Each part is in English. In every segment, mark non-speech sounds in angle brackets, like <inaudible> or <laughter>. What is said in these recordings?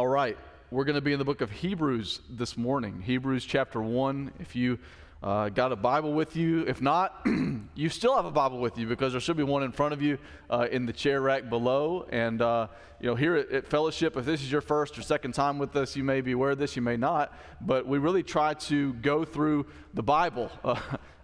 All right, we're going to be in the book of Hebrews this morning. Hebrews chapter 1. If you uh, got a Bible with you, if not, <clears throat> you still have a Bible with you because there should be one in front of you uh, in the chair rack below. And, uh, you know, here at, at, Fellowship, if this is your first or second time with us, you may be aware of this, you may not. But we really try to go through the Bible. <laughs>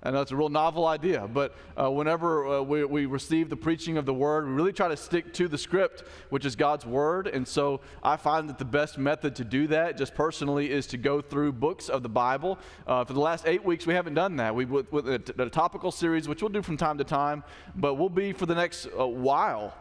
I know it's a real novel idea, but uh, whenever uh, we, we receive the preaching of the word, we really try to stick to the script, which is God's word. And so I find that the best method to do that, just personally, is to go through books of the Bible. Uh, for the last eight weeks, we haven't done that. We with, with a, a, topical series, which we'll do from time to time, but we'll be for the next uh, while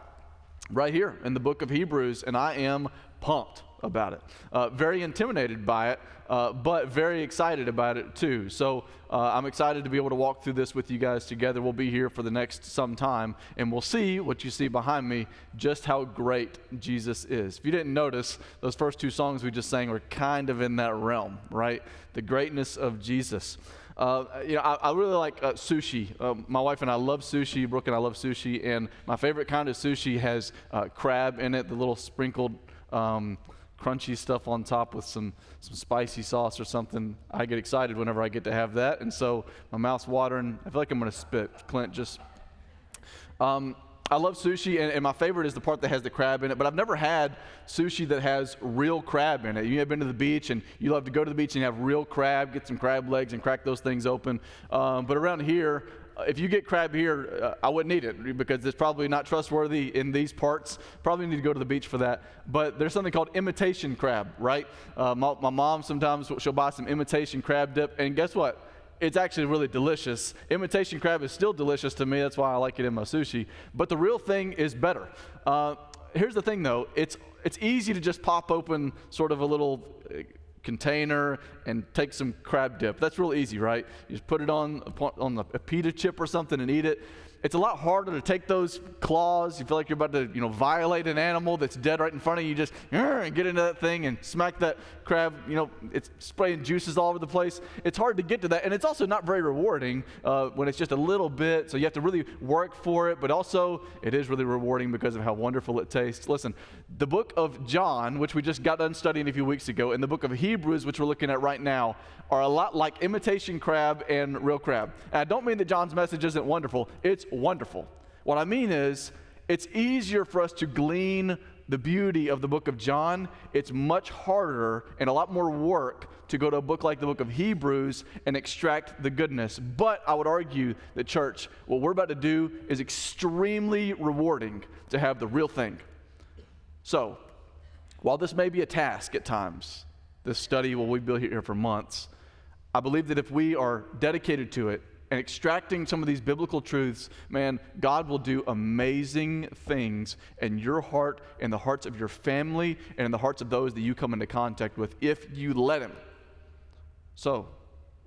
right here in the book of Hebrews, and I am pumped about it. Uh, very intimidated by it, uh, but very excited about it too. So uh, I'm excited to be able to walk through this with you guys together. We'll be here for the next some time, and we'll see what you see behind me just how great Jesus is. If you didn't notice, those first two songs we just sang were kind of in that realm, right? The greatness of Jesus. Uh, you know, I, I really like uh, sushi. Uh, my wife and I love sushi. Brooke and I love sushi, and my favorite kind of sushi has uh, crab in it, the little sprinkled um, crunchy stuff on top with some, some spicy sauce or something. I get excited whenever I get to have that. And so my mouth's watering. I feel like I'm going to spit. Clint, just. Um, I love sushi, and, and, my favorite is the part that has the crab in it. But I've never had sushi that has real crab in it. You have been to the beach, and you love to go to the beach and have real crab, get some crab legs, and crack those things open. Um, but around here, if you get crab here, uh, I wouldn't eat it because it's probably not trustworthy in these parts. Probably need to go to the beach for that. But there's something called imitation crab, right? Uh, my, my mom sometimes she'll buy some imitation crab dip, and guess what? It's actually really delicious. Imitation crab is still delicious to me. That's why I like it in my sushi. But the real thing is better. Uh, here's the thing, though. It's it's easy to just pop open sort of a little container and take some crab dip. That's real easy, right? You just put it on, on a pita chip or something and eat it. It's a lot harder to take those claws. You feel like you're about to, you know, violate an animal that's dead right in front of you. You just and get into that thing and smack that crab. You know, it's spraying juices all over the place. It's hard to get to that, and it's also not very rewarding uh, when it's just a little bit. So you have to really work for it. But also, it is really rewarding because of how wonderful it tastes. Listen, the book of John, which we just got done studying a few weeks ago, and the book of Hebrews, which we're looking at right now, are a lot like imitation crab and real crab. And I don't mean that John's message isn't wonderful. It's wonderful. What I mean is, it's easier for us to glean the beauty of the book of John. It's much harder and a lot more work to go to a book like the book of Hebrews and extract the goodness. But I would argue that, church, what we're about to do is extremely rewarding to have the real thing. So, while this may be a task at times, this study will be here for months. I believe that if we are dedicated to it, and extracting some of these biblical truths, man, God will do amazing things in your heart, in the hearts of your family, and in the hearts of those that you come into contact with if you let Him. So,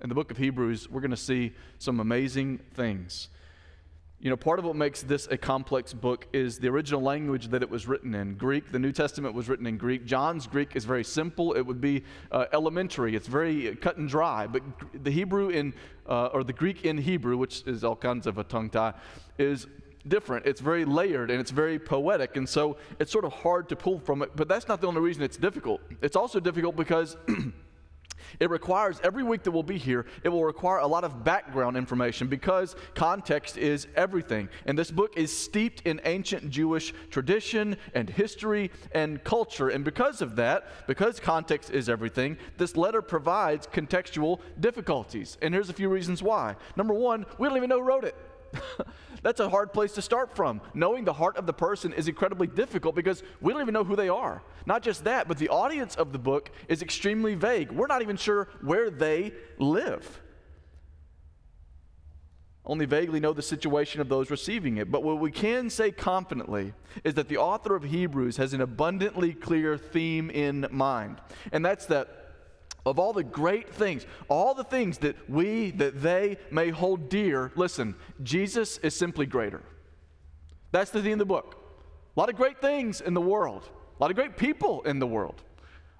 in the book of Hebrews, we're going to see some amazing things. You know, part of what makes this a complex book is the original language that it was written in. Greek, the New Testament was written in Greek. John's Greek is very simple. It would be uh, elementary. It's very cut and dry. But the Hebrew in, uh, or the Greek in Hebrew, which is all kinds of a tongue tie, is different. It's very layered and it's very poetic. And so it's sort of hard to pull from it. But that's not the only reason it's difficult. It's also difficult because. <clears throat> It requires, every week that we'll be here, it will require a lot of background information because context is everything. And this book is steeped in ancient Jewish tradition and history and culture. And because of that, because context is everything, this letter provides contextual difficulties. And here's a few reasons why. Number one, we don't even know who wrote it. <laughs> That's a hard place to start from. Knowing the heart of the person is incredibly difficult because we don't even know who they are. Not just that, but the audience of the book is extremely vague. We're not even sure where they live. Only vaguely know the situation of those receiving it. But what we can say confidently is that the author of Hebrews has an abundantly clear theme in mind. And that's that of all the great things, all the things that we, that they may hold dear, listen, Jesus is simply greater. That's the theme of the book. A lot of great things in the world, a lot of great people in the world,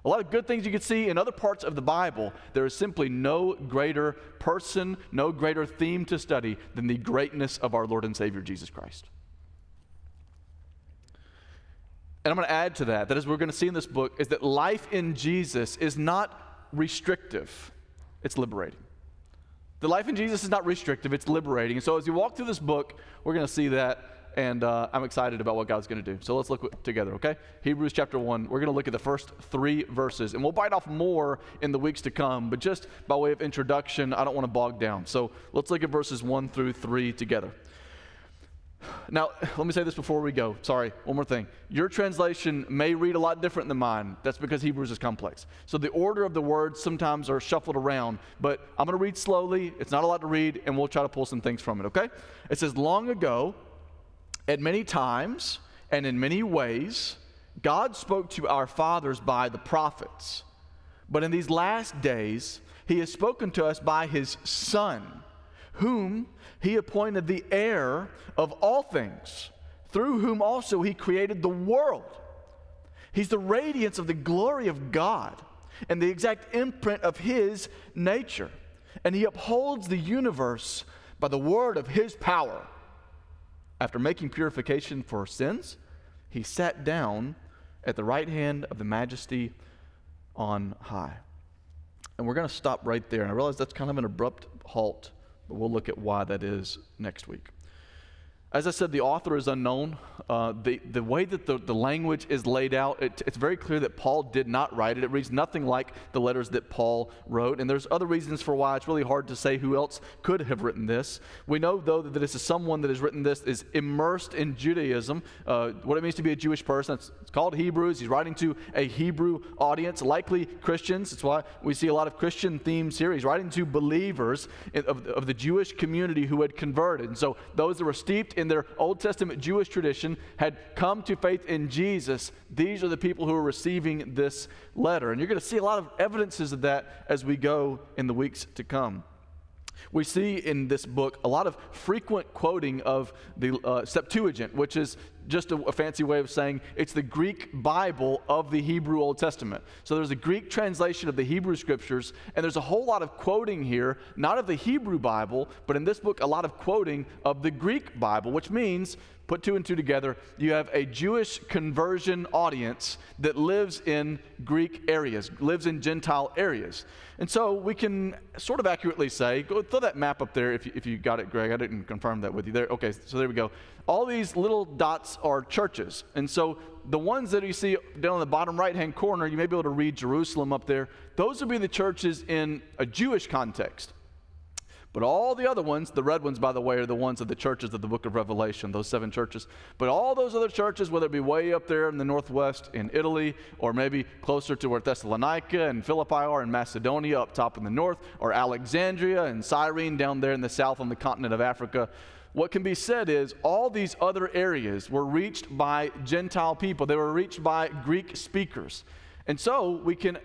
a lot of good things you can see in other parts of the Bible. There is simply no greater person, no greater theme to study than the greatness of our Lord and Savior Jesus Christ. And I'm going to add to that, that as we're going to see in this book, is that life in Jesus is not restrictive, it's liberating. The life in Jesus is not restrictive, it's liberating. And so as we walk through this book, we're going to see that, and uh, I'm excited about what God's going to do. So let's look together, okay? Hebrews chapter 1, we're going to look at the first three verses, and we'll bite off more in the weeks to come, but just by way of introduction, I don't want to bog down. So let's look at verses 1 through 3 together. Now, let me say this before we go. Sorry, one more thing. Your translation may read a lot different than mine. That's because Hebrews is complex. So the order of the words sometimes are shuffled around, but I'm going to read slowly. It's not a lot to read, and we'll try to pull some things from it, okay? It says, Long ago, at many times, and in many ways, God spoke to our fathers by the prophets. But in these last days, he has spoken to us by his Son, whom he appointed the heir of all things, through whom also he created the world. He's the radiance of the glory of God and the exact imprint of his nature. And he upholds the universe by the word of his power. After making purification for sins, he sat down at the right hand of the majesty on high. And we're going to stop right there. And I realize that's kind of an abrupt halt but we'll look at why that is next week. As I said, the author is unknown. Uh, the, the way that the, the language is laid out, it, it's very clear that Paul did not write it. It reads nothing like the letters that Paul wrote. And there's other reasons for why it's really hard to say who else could have written this. We know, though, that this is someone that has written this, is immersed in Judaism, uh, what it means to be a Jewish person. It's, it's called Hebrews. He's writing to a Hebrew audience, likely Christians. That's why we see a lot of Christian themes here. He's writing to believers in, of, of the Jewish community who had converted. And so those that were steeped in their Old Testament Jewish tradition had come to faith in Jesus, these are the people who are receiving this letter. And you're going to see a lot of evidences of that as we go in the weeks to come. We see in this book a lot of frequent quoting of the uh, Septuagint, which is just a, a, fancy way of saying it's the Greek Bible of the Hebrew Old Testament. So there's a Greek translation of the Hebrew scriptures, and there's a whole lot of quoting here, not of the Hebrew Bible, but in this book, a lot of quoting of the Greek Bible, which means put two and two together, you have a Jewish conversion audience that lives in Greek areas, lives in Gentile areas. And so we can sort of accurately say, go throw that map up there if you, if you got it, Greg. I didn't confirm that with you there. Okay, so there we go. All these little dots are churches. And so the ones that you see down in the bottom right hand corner, you may be able to read Jerusalem up there. Those would be the churches in a Jewish context. But all the other ones, the red ones, by the way, are the ones of the churches of the book of Revelation, those seven churches. But all those other churches, whether it be way up there in the northwest in Italy, or maybe closer to where Thessalonica and Philippi are in Macedonia up top in the north, or Alexandria and Cyrene down there in the south on the continent of Africa, what can be said is all these other areas were reached by Gentile people, they were reached by Greek speakers. And so we can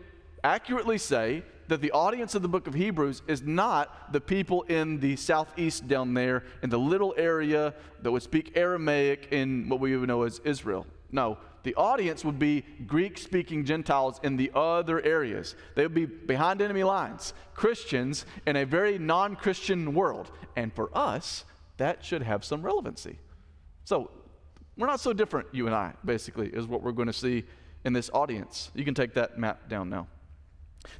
accurately say that the audience of the book of Hebrews is not the people in the southeast down there in the little area that would speak Aramaic in what we would know as Israel. No, the audience would be Greek speaking Gentiles in the other areas. They would be behind enemy lines, Christians in a very non Christian world. And for us, that should have some relevancy. So, we're not so different, you and I, basically, is what we're going to see in this audience. You can take that map down now.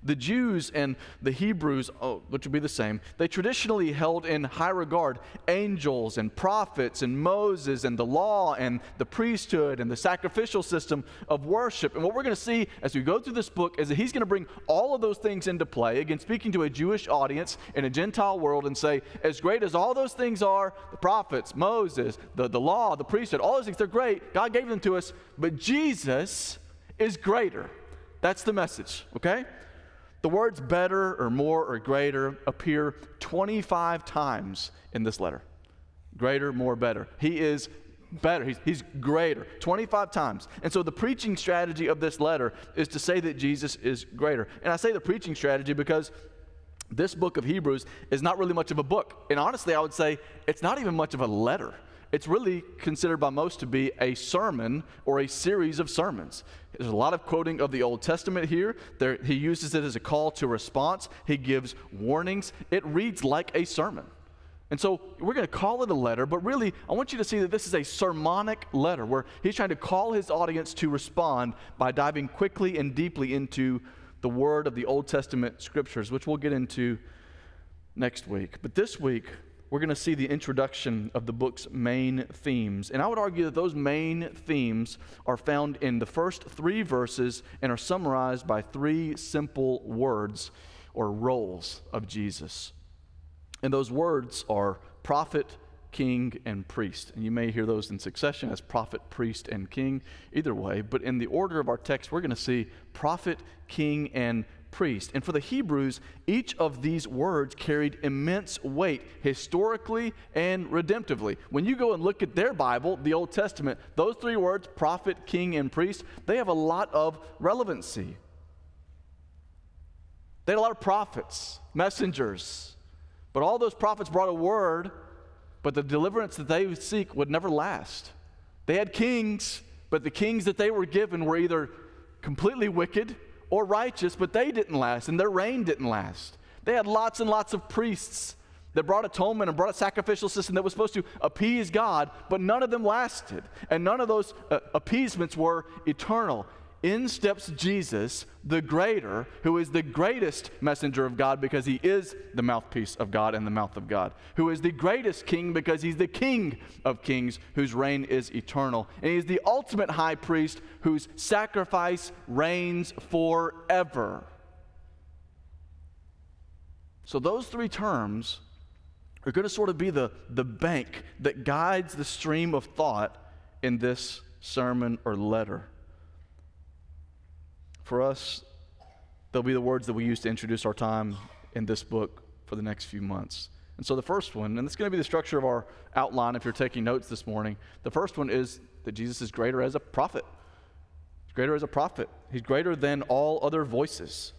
The Jews and the Hebrews, oh, which would be the same, they traditionally held in high regard angels and prophets and Moses and the law and the priesthood and the sacrificial system of worship. And what we're going to see as we go through this book is that he's going to bring all of those things into play, again, speaking to a Jewish audience in a Gentile world, and say, as great as all those things are the prophets, Moses, the, the law, the priesthood, all those things, they're great. God gave them to us, but Jesus is greater. That's the message, okay? The words better or more or greater appear 25 times in this letter. Greater, more, better. He is better. He's, he's greater 25 times. And so the preaching strategy of this letter is to say that Jesus is greater. And I say the preaching strategy because this book of Hebrews is not really much of a book. And honestly, I would say it's not even much of a letter it's really considered by most to be a sermon or a series of sermons. There's a lot of quoting of the Old Testament here. There, he uses it as a call to response. He gives warnings. It reads like a sermon. And so we're going to call it a letter, but really, I want you to see that this is a sermonic letter where he's trying to call his audience to respond by diving quickly and deeply into the word of the Old Testament scriptures, which we'll get into next week. But this week, we're going to see the introduction of the book's main themes. And I would argue that those main themes are found in the first three verses and are summarized by three simple words or roles of Jesus. And those words are prophet, king, and priest. And you may hear those in succession as prophet, priest, and king, either way. But in the order of our text, we're going to see prophet, king, and priest. And for the Hebrews, each of these words carried immense weight historically and redemptively. When you go and look at their Bible, the Old Testament, those three words, prophet, king, and priest, they have a lot of relevancy. They had a lot of prophets, messengers, but all those prophets brought a word, but the deliverance that they would seek would never last. They had kings, but the kings that they were given were either completely wicked or righteous, but they didn't last, and their reign didn't last. They had lots and lots of priests that brought atonement and brought a sacrificial system that was supposed to appease God, but none of them lasted. And none of those uh, appeasements were eternal in steps Jesus, the greater, who is the greatest messenger of God because he is the mouthpiece of God and the mouth of God, who is the greatest king because he's the king of kings whose reign is eternal. And he's the ultimate high priest whose sacrifice reigns forever. So, those three terms are going to sort of be the, the bank that guides the stream of thought in this sermon or letter. For us, they'll be the words that we use to introduce our time in this book for the next few months. And so the first one, and it's going to be the structure of our outline if you're taking notes this morning. The first one is that Jesus is greater as a prophet. He's greater as a prophet. He's greater than all other voices.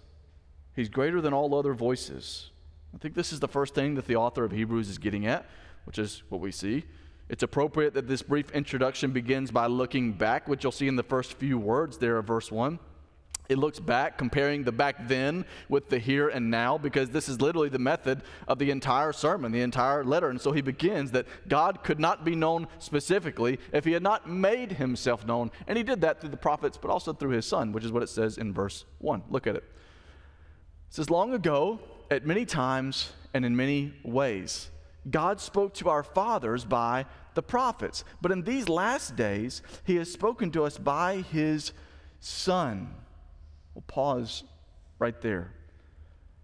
He's greater than all other voices. I think this is the first thing that the author of Hebrews is getting at, which is what we see. It's appropriate that this brief introduction begins by looking back, which you'll see in the first few words there of verse 1. It looks back, comparing the back then with the here and now, because this is literally the method of the entire sermon, the entire letter. And so he begins that God could not be known specifically if he had not made himself known. And he did that through the prophets, but also through his son, which is what it says in verse 1. Look at it. It says, Long ago, at many times and in many ways, God spoke to our fathers by the prophets. But in these last days, he has spoken to us by his son We'll pause right there.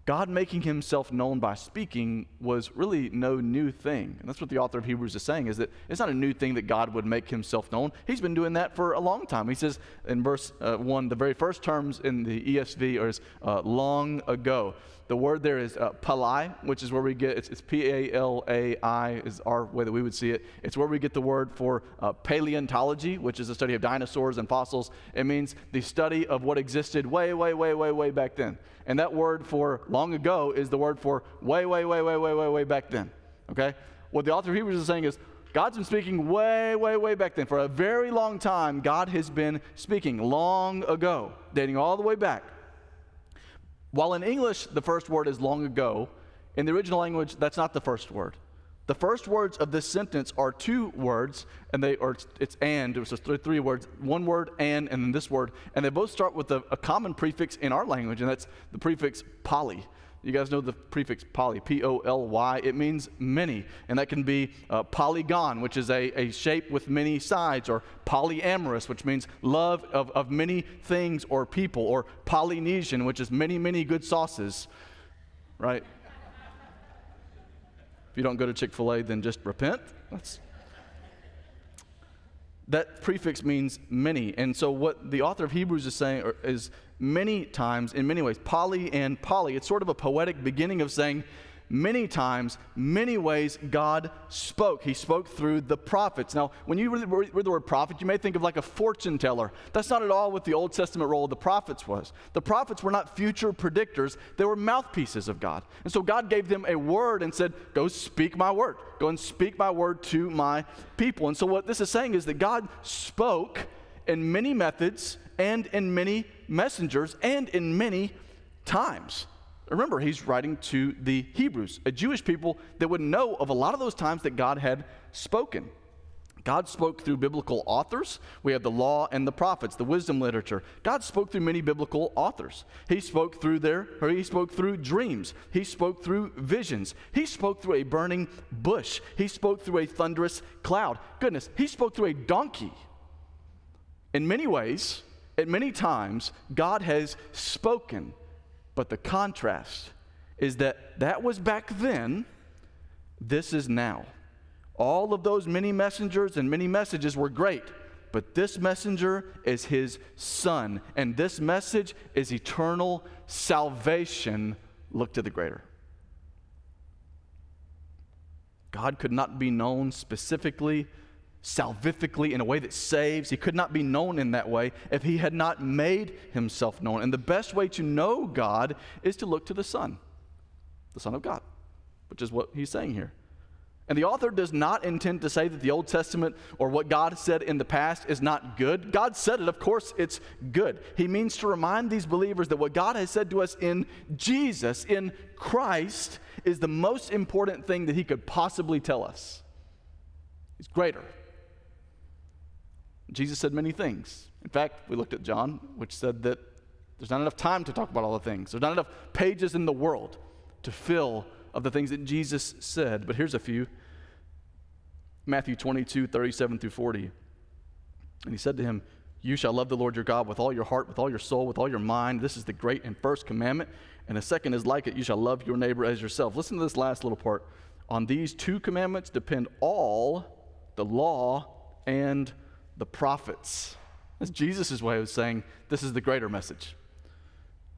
God making himself known by speaking was really no new thing. And that's what the author of Hebrews is saying is that it's not a new thing that God would make himself known. He's been doing that for a long time. He says in verse uh, 1, the very first terms in the ESV are uh, long ago. The word there is uh, palai, which is where we get, it's, it's P A L A I, is our way that we would see it. It's where we get the word for uh, paleontology, which is the study of dinosaurs and fossils. It means the study of what existed way, way, way, way, way back then. And that word for long ago is the word for way, way, way, way, way, way, way back then. Okay? What the author of Hebrews is saying is, God's been speaking way, way, way back then. For a very long time, God has been speaking long ago, dating all the way back. While in English, the first word is long ago, in the original language, that's not the first word. The first words of this sentence are two words, and they or it's, it's and. It was just three words, one word and, and then this word, and they both start with a, a common prefix in our language, and that's the prefix poly. You guys know the prefix poly, P O L Y. It means many, and that can be uh, polygon, which is a, a shape with many sides, or polyamorous, which means love of, of many things or people, or Polynesian, which is many, many good sauces, right? if you don't go to Chick fil A, then just repent. That's that prefix means many. And so, what the author of Hebrews is saying is many times, in many ways, poly and poly. It's sort of a poetic beginning of saying many times, many ways, God spoke. He spoke through the prophets. Now, when you read the word prophet, you may think of like a fortune teller. That's not at all what the Old Testament role of the prophets was. The prophets were not future predictors, they were mouthpieces of God. And so God gave them a word and said, Go speak my word. Go and speak my word to my people. And so, what this is saying is that God spoke in many methods and in many messengers and in many times. Remember, he's writing to the Hebrews, a Jewish people that would know of a lot of those times that God had spoken. God spoke through biblical authors. We have the law and the prophets, the wisdom literature. God spoke through many biblical authors. He spoke through their, or he spoke through dreams. He spoke through visions. He spoke through a burning bush. He spoke through a thunderous cloud. Goodness, he spoke through a donkey. In many ways, at many times, God has spoken, but the contrast is that that was back then, this is now. All of those many messengers and many messages were great, but this messenger is his son, and this message is eternal salvation. Look to the greater. God could not be known specifically, salvifically, in a way that saves. He could not be known in that way if he had not made himself known. And the best way to know God is to look to the Son, the Son of God, which is what he's saying here. And the author does not intend to say that the Old Testament or what God said in the past is not good. God said it, of course, it's good. He means to remind these believers that what God has said to us in Jesus, in Christ, is the most important thing that He could possibly tell us. He's greater. Jesus said many things. In fact, we looked at John, which said that there's not enough time to talk about all the things, there's not enough pages in the world to fill of the things that Jesus said, but here's a few Matthew 22, 37 through 40. And he said to him, You shall love the Lord your God with all your heart, with all your soul, with all your mind. This is the great and first commandment. And the second is like it you shall love your neighbor as yourself. Listen to this last little part. On these two commandments depend all the law and the prophets. That's Jesus' way of saying this is the greater message.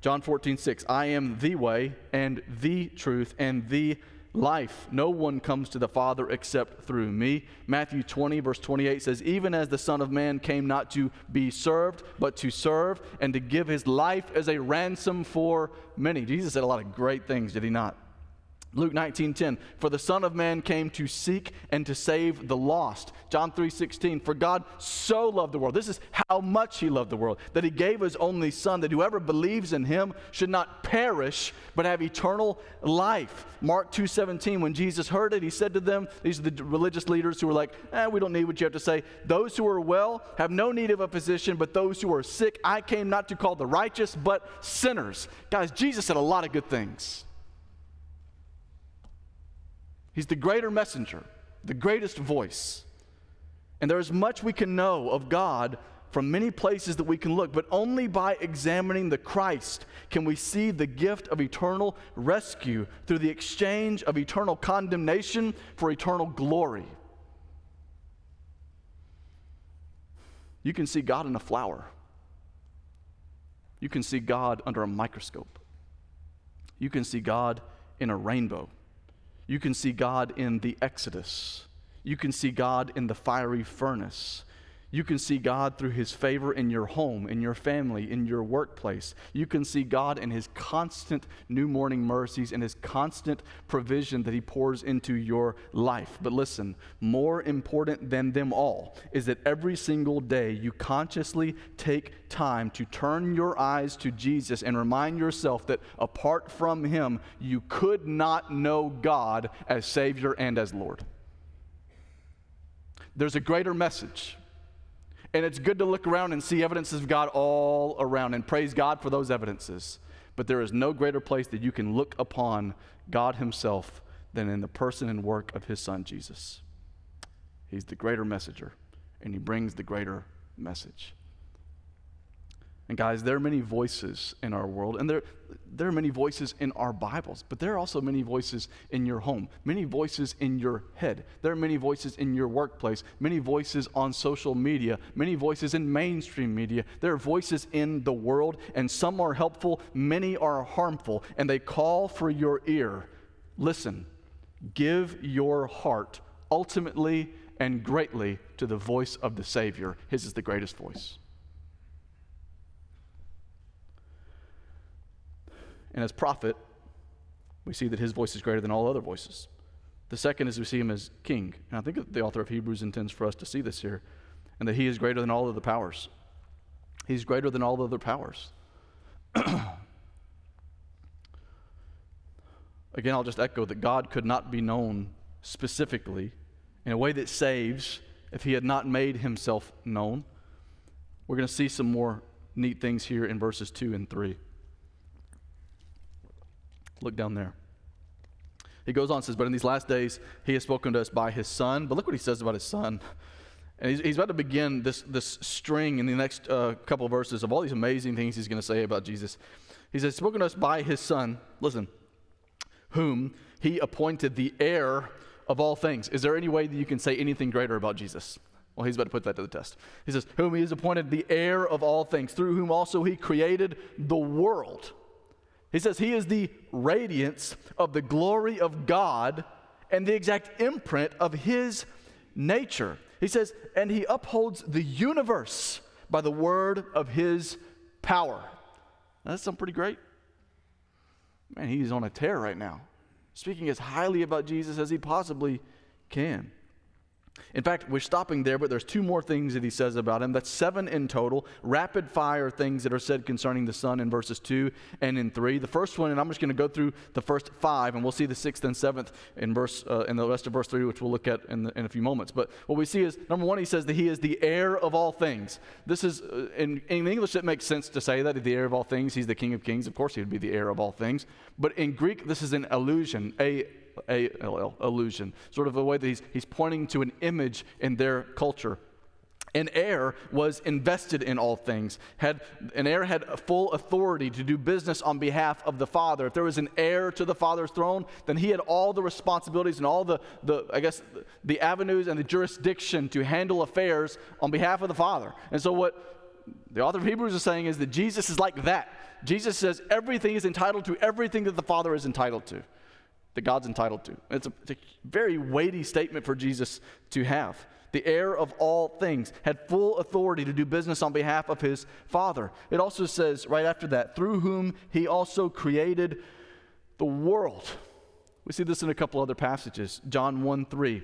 John 14, 6. I am the way and the truth and the life. No one comes to the Father except through me. Matthew 20, verse 28 says, Even as the Son of Man came not to be served, but to serve and to give his life as a ransom for many. Jesus said a lot of great things, did he not? Luke 19:10 For the son of man came to seek and to save the lost. John 3:16 For God so loved the world. This is how much he loved the world that he gave his only son that whoever believes in him should not perish but have eternal life. Mark 2:17 When Jesus heard it he said to them these are the religious leaders who were like, eh, we don't need what you have to say. Those who are well have no need of a physician but those who are sick I came not to call the righteous but sinners. Guys, Jesus said a lot of good things. He's the greater messenger, the greatest voice. And there is much we can know of God from many places that we can look, but only by examining the Christ can we see the gift of eternal rescue through the exchange of eternal condemnation for eternal glory. You can see God in a flower. You can see God under a microscope. You can see God in a rainbow. You can see God in the Exodus. You can see God in the fiery furnace. You can see God through His favor in your home, in your family, in your workplace. You can see God in His constant new morning mercies and His constant provision that He pours into your life. But listen, more important than them all is that every single day you consciously take time to turn your eyes to Jesus and remind yourself that apart from Him, you could not know God as Savior and as Lord. There's a greater message and it's good to look around and see evidences of God all around and praise God for those evidences. But there is no greater place that you can look upon God Himself than in the person and work of His Son, Jesus. He's the greater messenger, and He brings the greater message. And guys, there are many voices in our world, and there, there are many voices in our Bibles, but there are also many voices in your home, many voices in your head. There are many voices in your workplace, many voices on social media, many voices in mainstream media. There are voices in the world, and some are helpful, many are harmful, and they call for your ear. Listen, give your heart ultimately and greatly to the voice of the Savior. His is the greatest voice. And as prophet, we see that his voice is greater than all other voices. The second is we see him as king. And I think the author of Hebrews intends for us to see this here, and that he is greater than all other powers. He's greater than all other powers. <clears throat> again, I'll just echo that God could not be known specifically in a way that saves if he had not made himself known. We're going to see some more neat things here in verses 2 and 3. Look down there. He goes on and says, But in these last days, he has spoken to us by his son. But look what he says about his son. And he's, he's about to begin this, this string in the next uh, couple of verses of all these amazing things he's going to say about Jesus. He says, Spoken to us by his son, listen, whom he appointed the heir of all things. Is there any way that you can say anything greater about Jesus? Well, he's about to put that to the test. He says, Whom he has appointed the heir of all things, through whom also he created the world. He says, He is the radiance of the glory of God and the exact imprint of his nature. He says, And he upholds the universe by the word of his power. Now, that's something pretty great. Man, he's on a tear right now, speaking as highly about Jesus as he possibly can. In fact, we're stopping there, but there's two more things that he says about him. That's seven in total, rapid fire things that are said concerning the Son in verses 2 and in 3. The first one, and I'm just going to go through the first five, and we'll see the sixth and seventh in, verse, uh, in the rest of verse 3, which we'll look at in, the, in a few moments. But what we see is, number one, he says that he is the heir of all things. This is, uh, in, in English, it makes sense to say that, the heir of all things. He's the King of kings. Of course, he would be the heir of all things. But in Greek, this is an allusion, a a illusion, sort of a way that he's, he's pointing to an image in their culture. An heir was invested in all things. Had an heir had full authority to do business on behalf of the father. If there was an heir to the father's throne, then he had all the responsibilities and all the, the I guess the avenues and the jurisdiction to handle affairs on behalf of the father. And so what the author of Hebrews is saying is that Jesus is like that. Jesus says everything is entitled to everything that the father is entitled to that God's entitled to. It's a, it's a very weighty statement for Jesus to have. The heir of all things had full authority to do business on behalf of his Father. It also says right after that, through whom he also created the world. We see this in a couple other passages. John 1 3.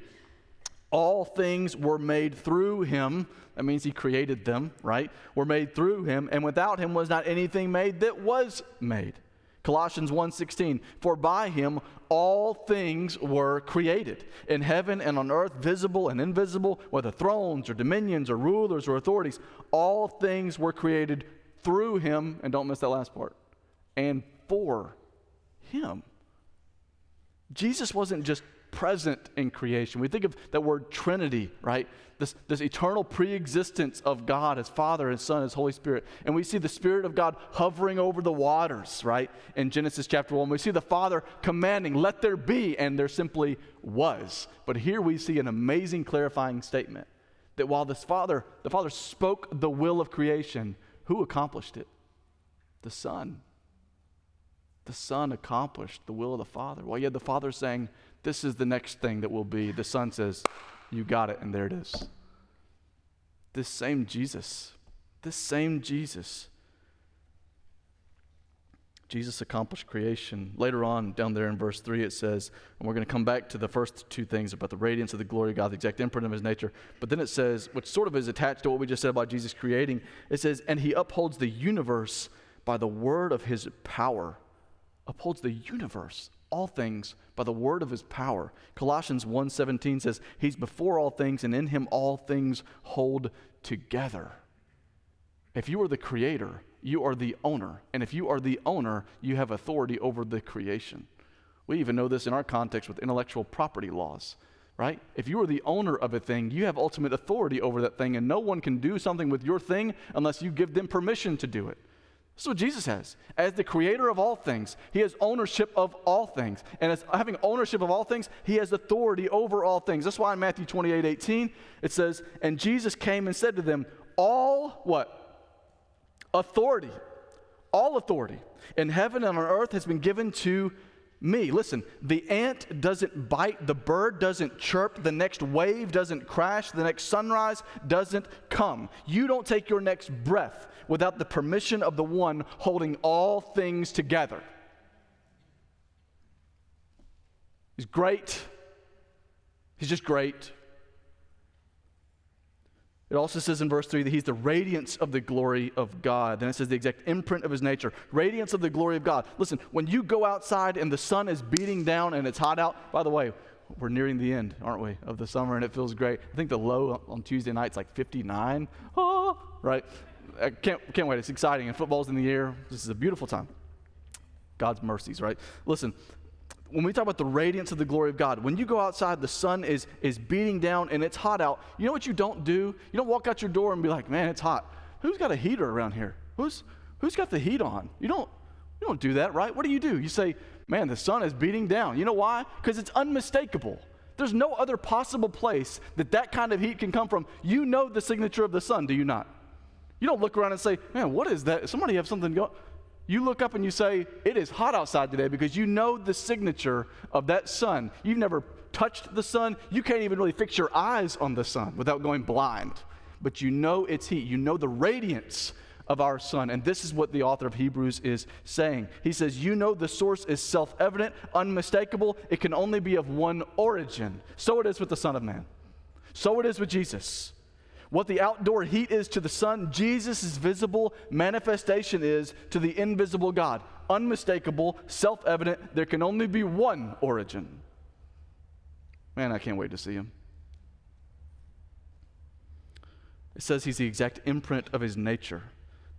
All things were made through him. That means he created them, right? Were made through him, and without him was not anything made that was made. Colossians 1:16 For by him all things were created in heaven and on earth visible and invisible whether thrones or dominions or rulers or authorities. All things were created through him and don't miss that last part and for him. Jesus wasn't just present in creation. We think of that word Trinity, right? This, this eternal pre-existence of God as Father, as Son, as Holy Spirit. And we see the Spirit of God hovering over the waters, right? In Genesis chapter 1. We see the Father commanding, let there be, and there simply was. But here we see an amazing clarifying statement that while this Father, the Father spoke the will of creation, who accomplished it? The Son. The Son accomplished the will of the Father. While yet the Father saying, this is the next thing that will be. The Son says, You got it, and there it is. This same Jesus, this same Jesus. Jesus accomplished creation. Later on, down there in verse 3, it says, and we're going to come back to the first two things about the radiance of the glory of God, the exact imprint of his nature. But then it says, which sort of is attached to what we just said about Jesus creating, it says, and he upholds the universe by the word of his power. Upholds the universe all things by the word of his power. Colossians 1:17 says, "He's before all things and in him all things hold together." If you are the creator, you are the owner. And if you are the owner, you have authority over the creation. We even know this in our context with intellectual property laws, right? If you are the owner of a thing, you have ultimate authority over that thing, and no one can do something with your thing unless you give them permission to do it. This is what Jesus has. As the creator of all things, he has ownership of all things. And as having ownership of all things, he has authority over all things. That's why in Matthew 28 18, it says, And Jesus came and said to them, All what? Authority. All authority in heaven and on earth has been given to me. Listen, the ant doesn't bite, the bird doesn't chirp, the next wave doesn't crash, the next sunrise doesn't come. You don't take your next breath without the permission of the one holding all things together. He's great. He's just great. It also says in verse 3 that he's the radiance of the glory of God. Then it says the exact imprint of his nature. Radiance of the glory of God. Listen, when you go outside and the sun is beating down and it's hot out, by the way, we're nearing the end, aren't we, of the summer and it feels great. I think the low on Tuesday night is like 59. Oh, right? I can't, can't wait. It's exciting. And football's in the air. This is a beautiful time. God's mercies, right? Listen, when we talk about the radiance of the glory of God, when you go outside, the sun is, is beating down and it's hot out. You know what you don't do? You don't walk out your door and be like, man, it's hot. Who's got a heater around here? Who's, who's got the heat on? You don't, you don't do that, right? What do you do? You say, man, the sun is beating down. You know why? Because it's unmistakable. There's no other possible place that that kind of heat can come from. You know the signature of the sun, do you not? You don't look around and say, man, what is that? Somebody have something going you look up and you say, It is hot outside today because you know the signature of that sun. You've never touched the sun. You can't even really fix your eyes on the sun without going blind. But you know its heat. You know the radiance of our sun. And this is what the author of Hebrews is saying. He says, You know the source is self evident, unmistakable. It can only be of one origin. So it is with the Son of Man. So it is with Jesus. What the outdoor heat is to the sun, Jesus' visible manifestation is to the invisible God. Unmistakable, self evident, there can only be one origin. Man, I can't wait to see him. It says he's the exact imprint of his nature.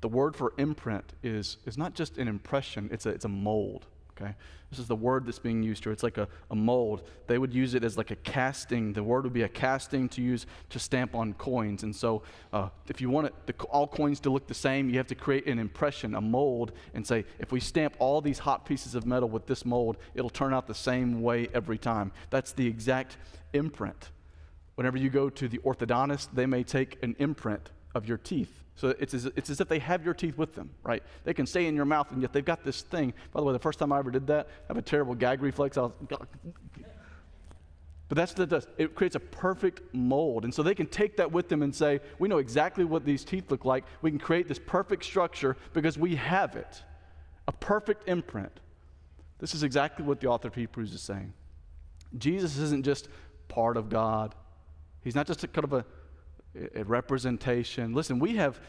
The word for imprint is, is not just an impression, it's a, it's a mold. Okay? This is the word that's being used here. It's like a, a mold. They would use it as like a casting. The word would be a casting to use to stamp on coins. And so, uh, if you want it, the, all coins to look the same, you have to create an impression, a mold, and say, if we stamp all these hot pieces of metal with this mold, it'll turn out the same way every time. That's the exact imprint. Whenever you go to the orthodontist, they may take an imprint of your teeth so it's as, it's as if they have your teeth with them, right? They can stay in your mouth, and yet they've got this thing. By the way, the first time I ever did that, I have a terrible gag reflex. I was, but that's what it does. It creates a perfect mold. And so they can take that with them and say, we know exactly what these teeth look like. We can create this perfect structure because we have it a perfect imprint. This is exactly what the author of Hebrews is saying. Jesus isn't just part of God, He's not just a kind of a a representation. Listen, we have,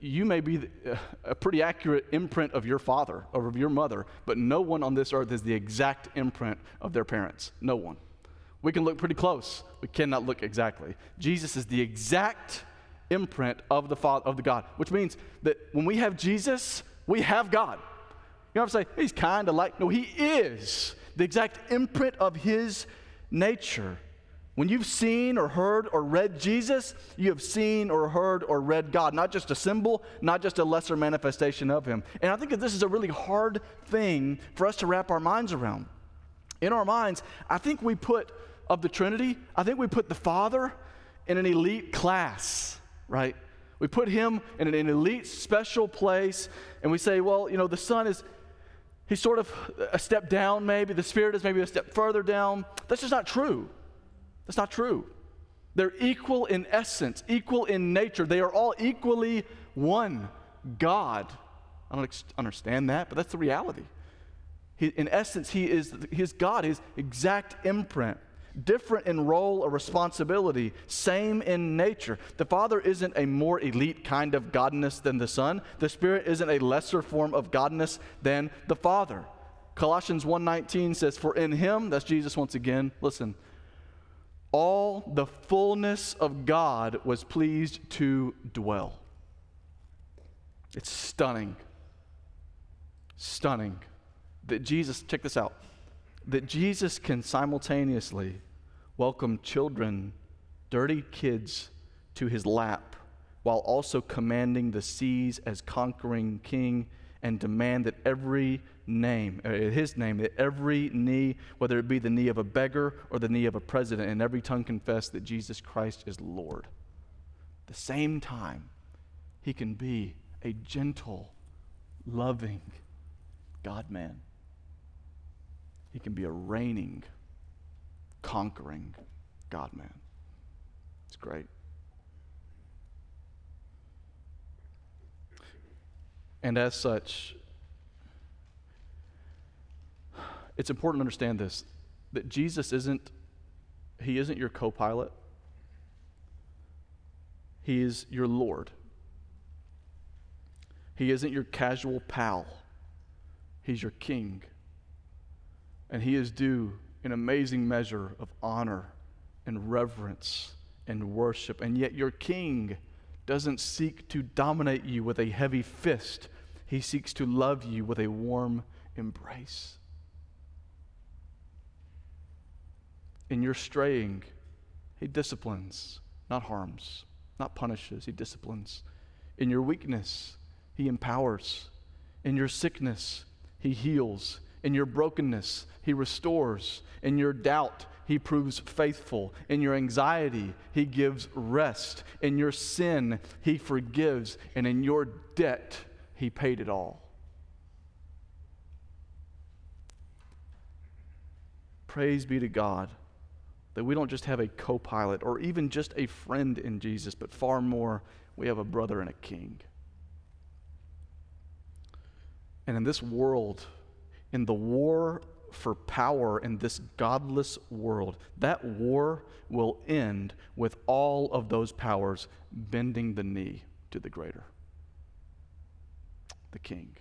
you may be <laughs> a pretty accurate imprint of your father or of your mother, but no one on this earth is the exact imprint of their parents. No one. We can look pretty close. We cannot look exactly. Jesus is the exact imprint of the Father of the God, which means that when we have Jesus, we have God. You know what I'm saying? He's kind of like, no, he is the exact imprint of his nature. When you've seen or heard or read Jesus, you have seen or heard or read God, not just a symbol, not just a lesser manifestation of Him. And I think that this is a really hard thing for us to wrap our minds around. In our minds, I think we put, of the Trinity, I think we put the Father in an elite class, right? We put Him in an elite special place, and we say, well, you know, the Son is. He's sort of a step down, maybe. The Spirit is maybe a step further down. That's just not true. That's not true. They're equal in essence, equal in nature. They are all equally one God. I don't ex- understand that, but that's the reality. He, in essence, he is his God, his exact imprint. Different in role or responsibility, same in nature. The Father isn't a more elite kind of godness than the Son. The Spirit isn't a lesser form of godness than the Father. Colossians 1:19 says, "For in him, that's Jesus once again, listen, all the fullness of God was pleased to dwell. It's stunning. Stunning that Jesus, check this out, that Jesus can simultaneously welcome children, dirty kids, to his lap while also commanding the seas as conquering king and demand that every name, uh, his name, that every knee, whether it be the knee of a beggar or the knee of a president, and every tongue confess that Jesus Christ is Lord. At the same time, he can be a gentle, loving God man. He can be a reigning, conquering God man. It's great. And as such, it's important to understand this that Jesus isn't, he isn't your co pilot. He is your Lord. He isn't your casual pal, He's your King. And He is due an amazing measure of honor and reverence and worship. And yet, your King doesn't seek to dominate you with a heavy fist, He seeks to love you with a warm embrace. In your straying, He disciplines, not harms, not punishes, He disciplines. In your weakness, He empowers. In your sickness, He heals. In your brokenness, He restores. In your doubt, He proves faithful. In your anxiety, He gives rest. In your sin, He forgives. And in your debt, He paid it all. Praise be to God that we don't just have a co pilot or even just a friend in Jesus, but far more, we have a brother and a king. And in this world, in the war for power in this godless world, that war will end with all of those powers bending the knee to the greater, the king.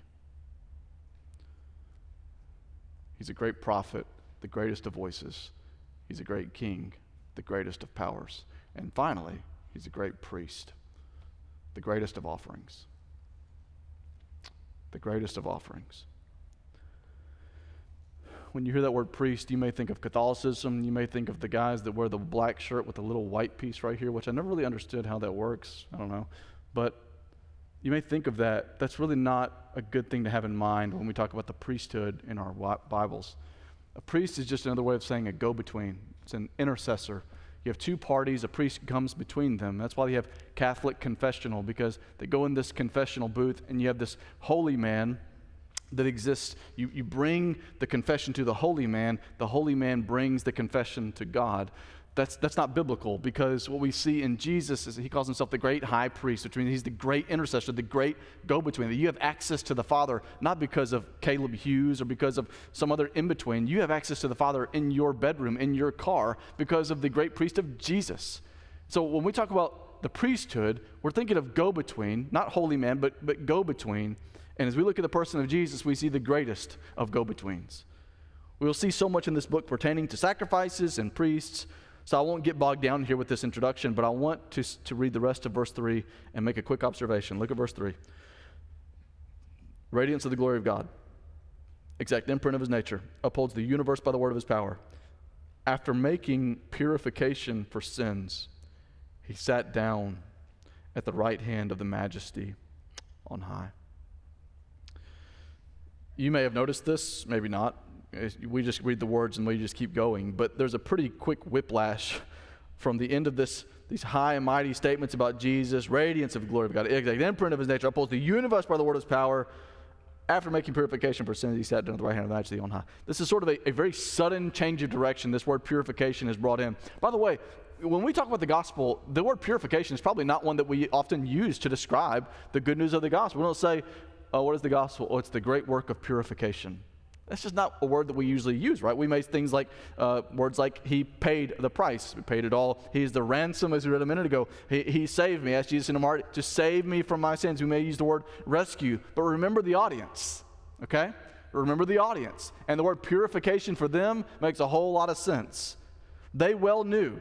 He's a great prophet, the greatest of voices. He's a great king, the greatest of powers. And finally, he's a great priest, the greatest of offerings. The greatest of offerings. When you hear that word priest, you may think of Catholicism. You may think of the guys that wear the black shirt with the little white piece right here, which I never really understood how that works. I don't know. But you may think of that. That's really not a good thing to have in mind when we talk about the priesthood in our Bibles. A priest is just another way of saying a go between, it's an intercessor. You have two parties, a priest comes between them. That's why you have Catholic confessional, because they go in this confessional booth and you have this holy man that exists. You, you bring the confession to the holy man, the holy man brings the confession to God. That's, that's not biblical because what we see in Jesus is he calls himself the great high priest, which means he's the great intercessor, the great go between. That you have access to the Father not because of Caleb Hughes or because of some other in between. You have access to the Father in your bedroom, in your car, because of the great priest of Jesus. So when we talk about the priesthood, we're thinking of go between, not holy man, but, but go between. And as we look at the person of Jesus, we see the greatest of go betweens. We will see so much in this book pertaining to sacrifices and priests so I won't get bogged down here with this introduction, but I want to, to read the rest of verse 3 and make a quick observation. Look at verse 3. Radiance of the glory of God, exact imprint of his nature, upholds the universe by the word of his power. After making purification for sins, he sat down at the right hand of the majesty on high. You may have noticed this, maybe not we just read the words and we just keep going. But there's a pretty quick whiplash from the end of this, these high and mighty statements about Jesus, radiance of the glory of God, exact imprint of his nature, upholds the universe by the word of his power. After making purification for sins, he sat down at the right hand of the majesty on high. This is sort of a, a very sudden change of direction. This word purification is brought in. By the way, when we talk about the gospel, the word purification is probably not one that we often use to describe the good news of the gospel. We don't say, oh, what is the gospel? Oh, it's the great work of purification. That's just not a word that we usually use, right? We make things like uh, words like He paid the price. We paid it all. He's the ransom, as we read a minute ago. He, he saved me. Ask Jesus in the martyr to save me from my sins. We may use the word rescue, but remember the audience, okay? Remember the audience. And the word purification for them makes a whole lot of sense. They well knew,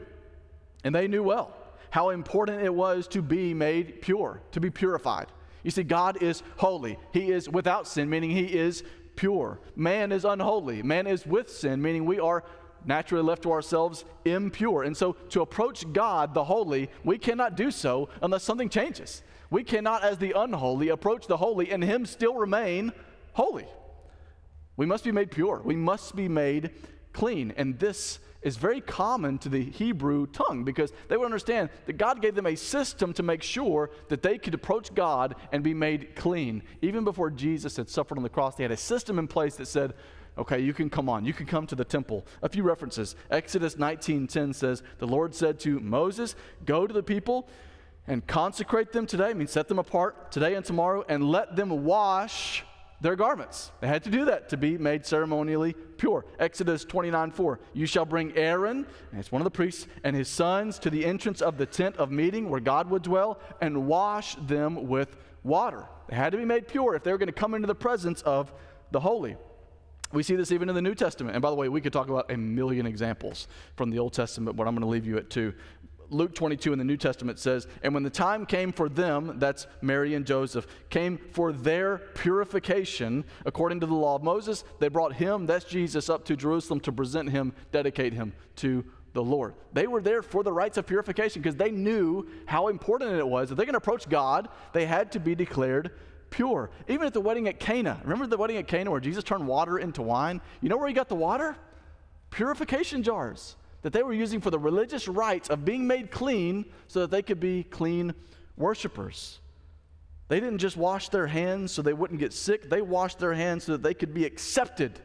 and they knew well, how important it was to be made pure, to be purified. You see, God is holy. He is without sin, meaning He is pure. Man is unholy. Man is with sin, meaning we are naturally left to ourselves impure. And so to approach God, the holy, we cannot do so unless something changes. We cannot, as the unholy, approach the holy and Him still remain holy. We must be made pure. We must be made clean. And this is very common to the Hebrew tongue because they would understand that God gave them a system to make sure that they could approach God and be made clean. Even before Jesus had suffered on the cross, they had a system in place that said, okay, you can come on, you can come to the temple. A few references. Exodus 19:10 says, "The Lord said to Moses, go to the people and consecrate them today, I mean set them apart today and tomorrow and let them wash their garments. They had to do that to be made ceremonially pure. Exodus 29 4. You shall bring Aaron, and it's one of the priests, and his sons to the entrance of the tent of meeting where God would dwell, and wash them with water. They had to be made pure if they were going to come into the presence of the holy. We see this even in the New Testament. And by the way, we could talk about a million examples from the Old Testament, but I'm going to leave you at two. Luke 22 in the New Testament says, And when the time came for them, that's Mary and Joseph, came for their purification according to the law of Moses, they brought him, that's Jesus, up to Jerusalem to present him, dedicate him to the Lord. They were there for the rites of purification because they knew how important it was. If they're going to approach God, they had to be declared pure. Even at the wedding at Cana, remember the wedding at Cana where Jesus turned water into wine? You know where he got the water? Purification jars that they were using for the religious rites of being made clean so that they could be clean worshipers. They didn't just wash their hands so they wouldn't get sick, they washed their hands so that they could be accepted.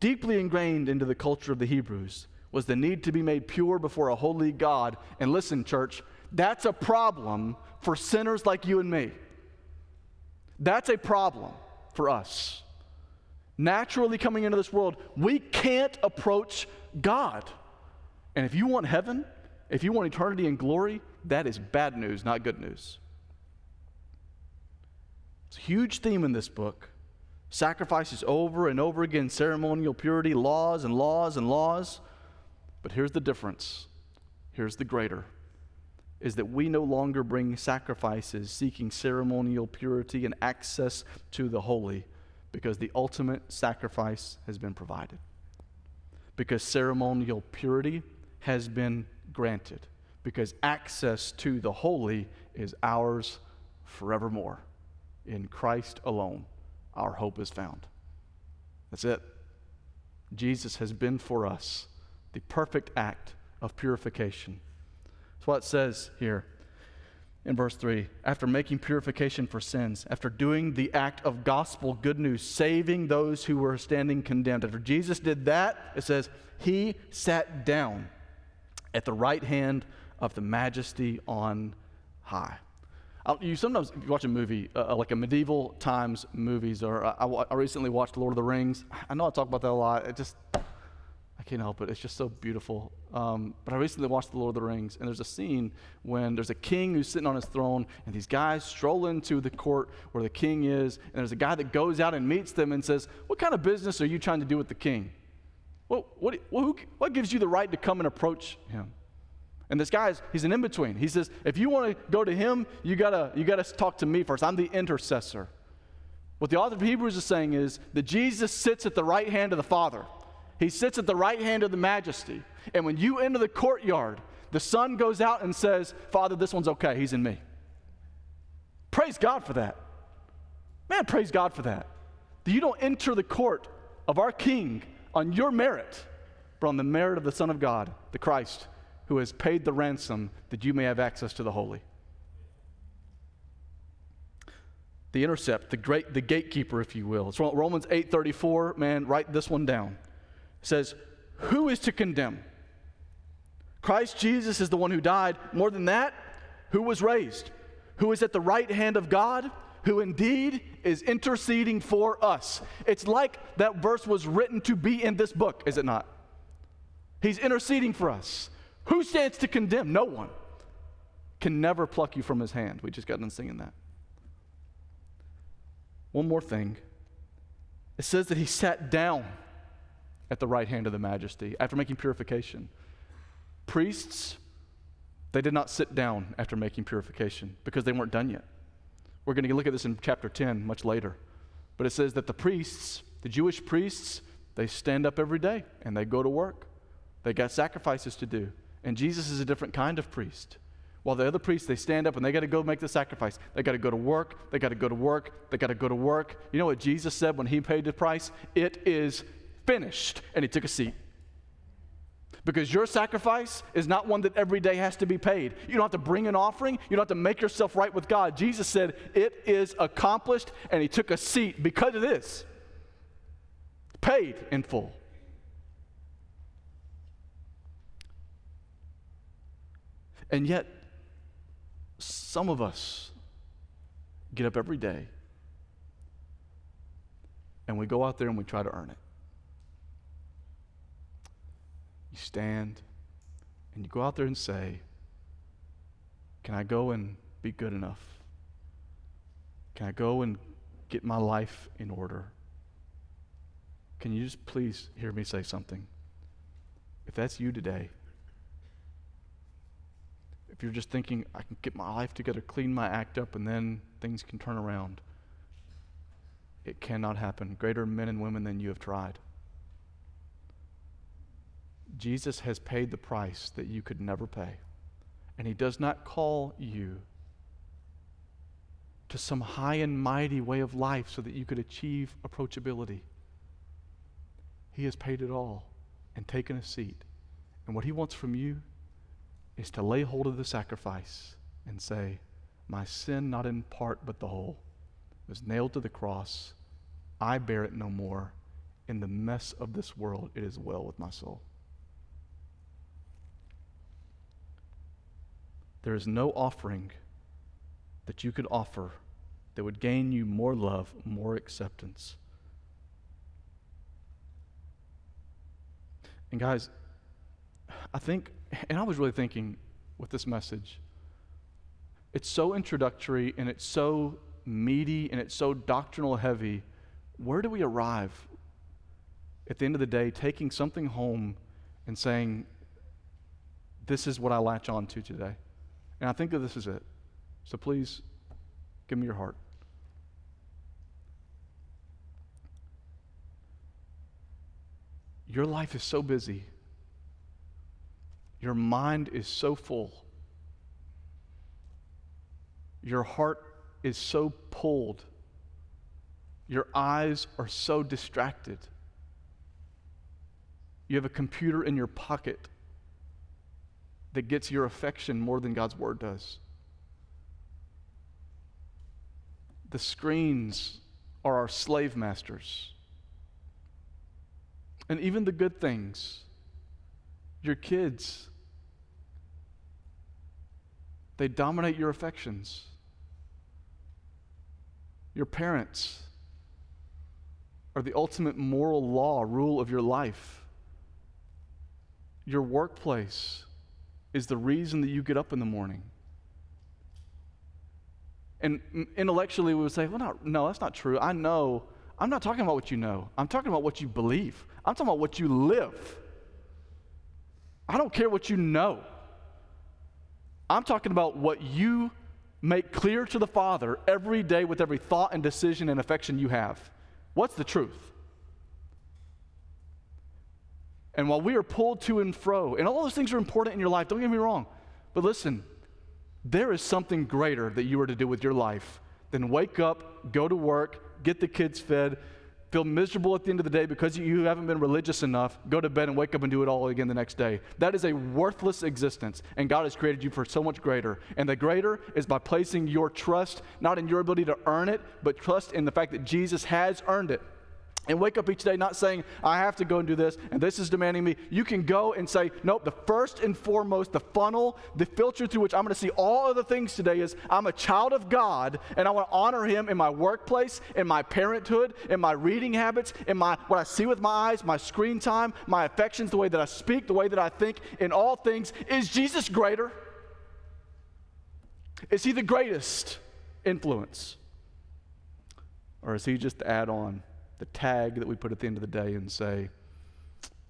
Deeply ingrained into the culture of the Hebrews was the need to be made pure before a holy God. And listen, church, that's a problem for sinners like you and me. That's a problem for us naturally coming into this world, we can't approach God. And if you want heaven, if you want eternity and glory, that is bad news, not good news. It's a huge theme in this book. Sacrifices over and over again, ceremonial purity, laws and laws and laws. But here's the difference. Here's the greater is that we no longer bring sacrifices seeking ceremonial purity and access to the holy because the ultimate sacrifice has been provided. Because ceremonial purity has been granted. Because access to the holy is ours forevermore. In Christ alone, our hope is found. That's it. Jesus has been for us the perfect act of purification. That's what it says here in verse 3 after making purification for sins, after doing the act of gospel good news, saving those who were standing condemned. After Jesus did that, it says, He sat down at the right hand of the majesty on high. I'll, you sometimes you watch a movie, uh, uh like a medieval times movies, or uh, I, I recently watched Lord of the Rings. I know I talk about that a lot. It just can't help it. It's just so beautiful. Um, but I recently watched The Lord of the Rings, and there's a scene when there's a king who's sitting on his throne, and these guys stroll into the court where the king is, and there's a guy that goes out and meets them and says, What kind of business are you trying to do with the king? Well, what, who, what gives you the right to come and approach him? And this guy, is, he's an in between. He says, If you want to go to him, you got to you gotta talk to me first. I'm the intercessor. What the author of Hebrews is saying is that Jesus sits at the right hand of the Father. He sits at the right hand of the majesty. And when you enter the courtyard, the son goes out and says, Father, this one's okay. He's in me. Praise God for that. Man, praise God for that. You don't enter the court of our King on your merit, but on the merit of the Son of God, the Christ, who has paid the ransom that you may have access to the holy. The intercept, the great the gatekeeper, if you will. It's Romans 8:34. Man, write this one down says, Who is to condemn? Christ Jesus is the one who died. More than that, who was raised, who is at the right hand of God, who indeed is interceding for us. It's like that verse was written to be in this book, is it not? He's interceding for us. Who stands to condemn? No one. Can never pluck you from his hand. We just got done singing that. One more thing. It says that he sat down at the right hand of the majesty after making purification. Priests, they did not sit down after making purification because they weren't done yet. We're going to look at this in chapter 10 much later. But it says that the priests, the Jewish priests, they stand up every day and they go to work. They got sacrifices to do. And Jesus is a different kind of priest. While the other priests, they stand up and they got to go make the sacrifice. They got to go to work. They got to go to work. They got to go to work. You know what Jesus said when he paid the price? It is finished. And he took a seat. Because your sacrifice is not one that every day has to be paid. You don't have to bring an offering. You don't have to make yourself right with God. Jesus said, It is accomplished, and He took a seat because of this. Paid in full. And yet, some of us get up every day and we go out there and we try to earn it. You stand and you go out there and say, Can I go and be good enough? Can I go and get my life in order? Can you just please hear me say something? If that's you today, if you're just thinking, I can get my life together, clean my act up, and then things can turn around, it cannot happen. Greater men and women than you have tried. Jesus has paid the price that you could never pay. And he does not call you to some high and mighty way of life so that you could achieve approachability. He has paid it all and taken a seat. And what he wants from you is to lay hold of the sacrifice and say, My sin, not in part but the whole, was nailed to the cross. I bear it no more. In the mess of this world, it is well with my soul. There is no offering that you could offer that would gain you more love, more acceptance. And guys, I think, and I was really thinking with this message, it's so introductory and it's so meaty and it's so doctrinal heavy. Where do we arrive at the end of the day, taking something home and saying, This is what I latch on to today? And I think that this is it. So please, give me your heart. Your life is so busy. Your mind is so full. Your heart is so pulled. Your eyes are so distracted. You have a computer in your pocket that gets your affection more than God's word does. The screens are our slave masters. And even the good things, your kids, they dominate your affections. Your parents are the ultimate moral law, rule of your life. Your workplace is the reason that you get up in the morning. And intellectually, we would say, well, not, no, that's not true. I know. I'm not talking about what you know, I'm talking about what you believe. I'm talking about what you live. I don't care what you know. I'm talking about what you make clear to the Father every day with every thought and decision and affection you have. What's the truth? And while we are pulled to and fro, and all those things are important in your life, don't get me wrong. But listen, there is something greater that you are to do with your life than wake up, go to work, get the kids fed, feel miserable at the end of the day because you haven't been religious enough, go to bed and wake up and do it all again the next day. That is a worthless existence, and God has created you for so much greater. And the greater is by placing your trust not in your ability to earn it, but trust in the fact that Jesus has earned it and wake up each day not saying, I have to go and do this, and this is demanding me. You can go and say, Nope, the first and foremost, the funnel, the filter through which I'm going to see all other things today is I'm a child of God, and I want to honor Him in my workplace, in my parenthood, in my reading habits, in my what I see with my eyes, my screen time, my affections, the way that I speak, the way that I think, in all things. Is Jesus greater? Is He the greatest influence? Or is He just add on? The tag that we put at the end of the day and say,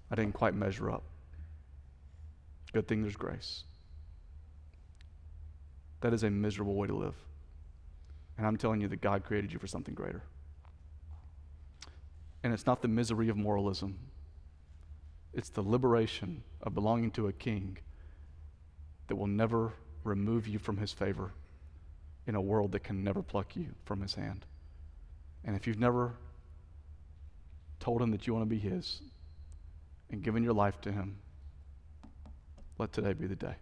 I didn't quite measure up. Good thing there's grace. That is a miserable way to live. And I'm telling you that God created you for something greater. And it's not the misery of moralism, it's the liberation of belonging to a king that will never remove you from his favor in a world that can never pluck you from his hand. And if you've never told him that you want to be his and given your life to him, let today be the day.